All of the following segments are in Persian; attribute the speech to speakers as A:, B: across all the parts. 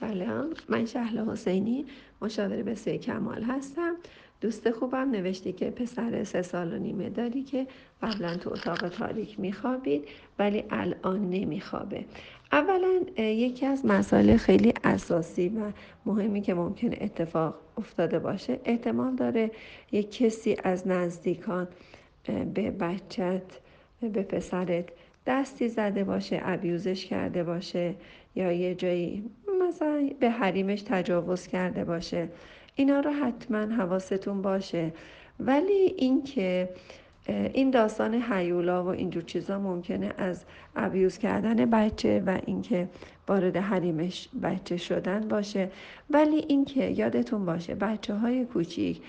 A: سلام. من شهلا حسینی مشاور بسیار کمال هستم. دوست خوبم نوشتی که پسر سه سال و نیمه داری که قبلا تو اتاق تاریک میخوابید ولی الان نمیخوابه. اولا یکی از مسائل خیلی اساسی و مهمی که ممکنه اتفاق افتاده باشه احتمال داره یک کسی از نزدیکان به بچت به پسرت دستی زده باشه ابیوزش کرده باشه یا یه جایی مثلا به حریمش تجاوز کرده باشه. اینا رو حتما حواستون باشه. ولی اینکه این داستان حیولا و اینجور چیزا ممکنه از ابیوز کردن بچه و اینکه وارد حریمش بچه شدن باشه. ولی اینکه یادتون باشه بچه های کوچیک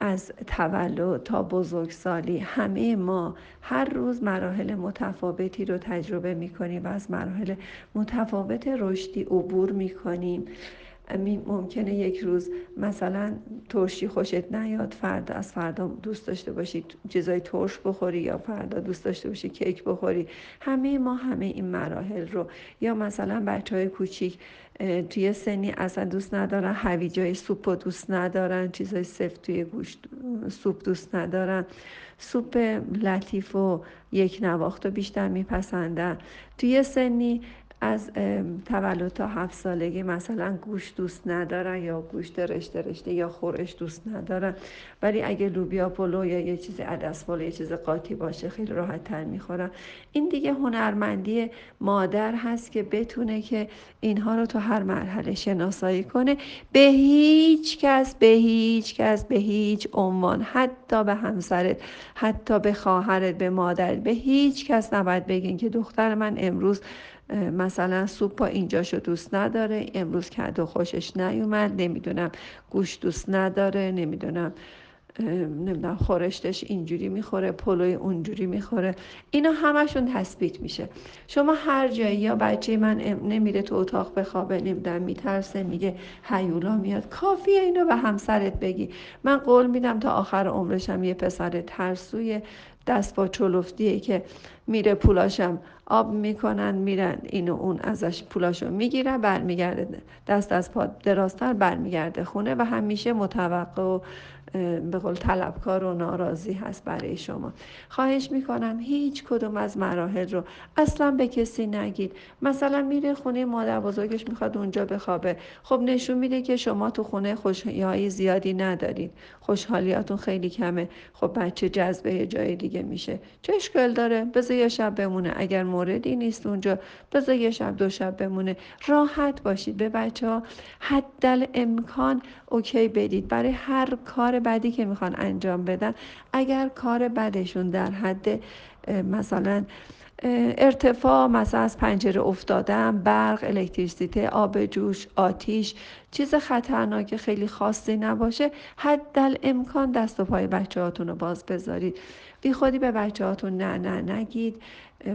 A: از تولد تا بزرگسالی همه ما هر روز مراحل متفاوتی رو تجربه می‌کنیم و از مراحل متفاوت رشدی عبور می‌کنیم. ممکنه یک روز مثلا ترشی خوشت نیاد فردا از فردا دوست داشته باشی چیزای ترش بخوری یا فردا دوست داشته باشی کیک بخوری. همه ما همه این مراحل رو. یا مثلا بچه های کوچیک توی سنی اصلا دوست ندارن هویجای سوپ رو دوست ندارن چیزای سفت توی گوشت سوپ دوست ندارن. سوپ لطیف و یک نواخت رو بیشتر میپسندن. توی سنی از تولد تا هفت سالگی مثلا گوشت دوست ندارن یا گوشت رشته رشته یا خورش دوست ندارن. ولی اگه لوبیا پلو یا یه چیز عدس پلو یه چیز قاطی باشه خیلی راحت تر می‌خورن. این دیگه هنرمندی مادر هست که بتونه که اینها رو تو هر مرحله شناسایی کنه. به هیچ کس به هیچ کس به هیچ عنوان حتی به همسرت حتی به خواهرت به مادرت به هیچ کس نباید بگین که دختر من امروز مثلا سوپ اینجاشو دوست نداره امروز کدو خوشش نیومد نمی‌دونم گوش دوست نداره نمی‌دونم نمی‌دونم خورشتش اینجوری می‌خوره پلوی اونجوری می‌خوره. اینا همشون تثبیت میشه. شما هر جایی یا بچه من نمیره تو اتاق بخوابه نمی‌دونم میترسه میگه هیولا میاد. کافیه اینو به همسرت بگی. من قول میدم تا آخر عمرشم یه پسر ترسوی دست با چلفتیه که میره پولاشم آب می‌کنن میرن اینو اون ازش پولاشو می‌گیرن برمیگرده دست از پا درازتر برمیگرده خونه و همیشه متوقع و به قول طلبکار و ناراضی هست برای شما. خواهش می‌کنم هیچ کدوم از مراحل رو اصلا به کسی نگید. مثلا میره خونه مادر بزرگش می‌خواد اونجا بخوابه. خب نشون میده که شما تو خونه خوشحالی زیادی ندارید. خوشحالیاتون خیلی کمه. خب بچه جذبه جای دیگه میشه. چه اشکال داره. بذار یه شب بمونه. اگر موردی نیست اونجا بذار یه شب دو شب بمونه. راحت باشید. به بچه ها حدل امکان اوکی بدید. برای هر کار بدی که می‌خوان انجام بدن اگر کار بدشون در حد مثلا ارتفاع مثلا از پنجره افتادن برق الکتریسیته آب جوش آتیش چیز خطرناک خیلی خاصی نباشه حدل امکان دست و پای بچه رو باز بذارید. بی خودی به بچه هاتون نه نه نگید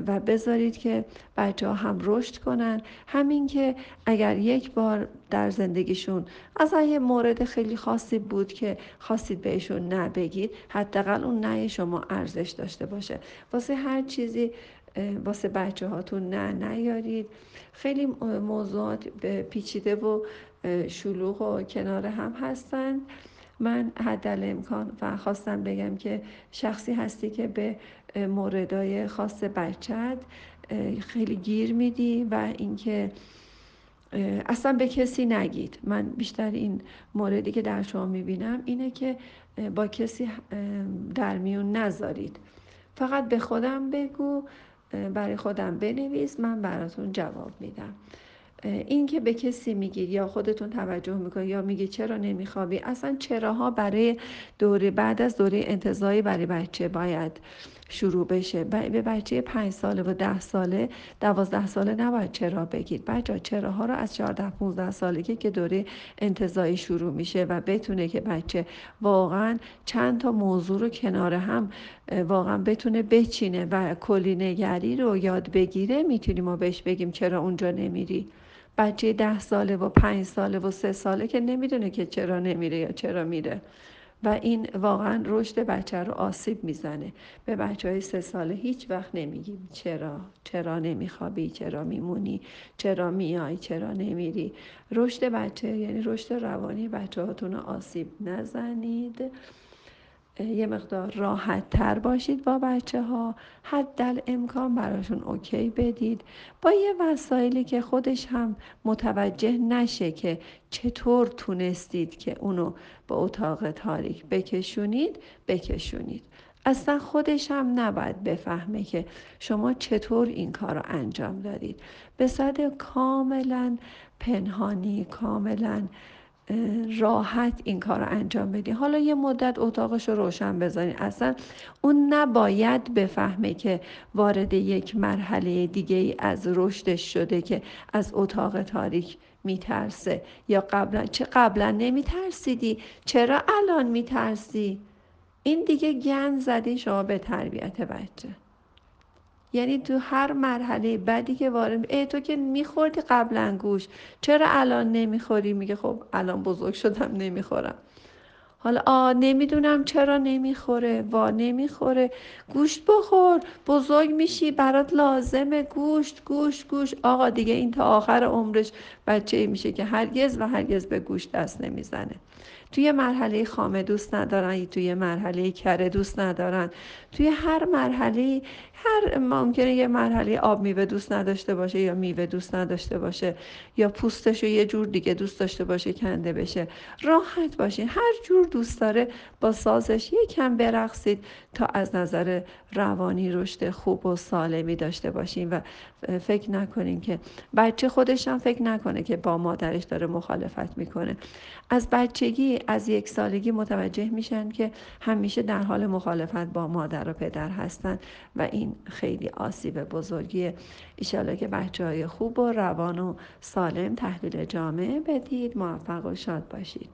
A: و بذارید که بچه ها هم رشد کنن. همین که اگر یک بار در زندگیشون از یه مورد خیلی خاصی بود که خواستید بهشون نبگید حداقل اون نه شما ارزش داشته باشه. واسه هر چیزی واسه بچه هاتون نه نیارید. خیلی موضوعات پیچیده و شلوغ و کنار هم هستند من حدل امکان و خواستم بگم که شخصی هستی که به موردای خاص بچت خیلی گیر میدی و اینکه اصلا به کسی نگید. من بیشتر این موردی که در شما می‌بینم اینه که با کسی در میون نذارید. فقط به خودم بگو برای خودم بنویس من براتون جواب میدم. این که به کسی میگید یا خودتون توجه می‌کنید یا میگید چرا نمیخوابی اصلا چراها برای دوره بعد از دوره انتظایی برای بچه باید شروع بشه؟ به بچه پنج ساله و ده ساله دوازده ساله نباید چرا بگید؟ بچه چراها رو از 14 15 سالگی که دوره انتظایی شروع میشه و بتونه که بچه واقعا چند تا موضوع رو کنار هم واقعا بتونه بچینه و کلی نگری رو یاد بگیره می‌تونیم ما بهش بگیم چرا اونجا نمیری؟ بچه ده ساله و پنج ساله و سه ساله که نمی‌دونه که چرا نمیره یا چرا میره. و این واقعا رشد بچه رو آسیب می‌زنه. به بچه های سه ساله هیچ وقت نمیگیم چرا چرا نمیخوابی چرا میمونی چرا میای چرا نمیری. رشد بچه یعنی رشد روانی بچه هاتون آسیب نزنید. یه مقدار راحت تر باشید با بچه ها حد امکان براشون اوکی بدید. با یه وسایلی که خودش هم متوجه نشه که چطور تونستید که اونو به اتاق تاریک بکشونید بکشونید. اصلا خودش هم نباید بفهمه که شما چطور این کار رو انجام دادید. به صد کاملا پنهانی کاملا راحت این کار رو انجام بدی. حالا یه مدت اتاقش رو روشن بذارین. اصلا اون نباید بفهمه که وارد یک مرحله دیگه ای از رشدش شده که از اتاق تاریک میترسه. یا قبلا چه قبلا نمیترسیدی؟ چرا الان میترسی؟ این دیگه گند زدی شما به تربیت بچه. یعنی تو هر مرحله بعدی که وارد ای تو که میخوردی قبلا گوش چرا الان نمی‌خوری؟ میگه خب الان بزرگ شدم نمی‌خورم. حالا آ نمی‌دونم چرا نمی‌خوره. وا نمی‌خوره. گوشت بخور. بزرگ میشی. برات لازمه. گوشت گوشت گوشت. آقا دیگه این تا آخر عمرش بچه میشه که هرگز و هرگز به گوشت دست نمی‌زنه. توی مرحله خامه دوست ندارن توی مرحله کره دوست ندارن. توی هر مرحله هر ممکنه یه مرحله آب میوه دوست نداشته باشه یا میوه دوست نداشته باشه یا پوستش رو یه جور دیگه دوست داشته باشه کنده بشه. راحت باشین. هر جور دوست داره با سازش یکم برقصید تا از نظر روانی رشد خوب و سالمی داشته باشین و فکر نکنین که بچه خودش هم فکر نکنه که با مادرش داره مخالفت می‌کنه. از بچگی از یک سالگی متوجه میشن که همیشه در حال مخالفت با مادر و پدر هستن و این خیلی آسیب بزرگیه ایشالا که بچه های خوب و روان و سالم تحویل جامعه بدید موفق و شاد باشید.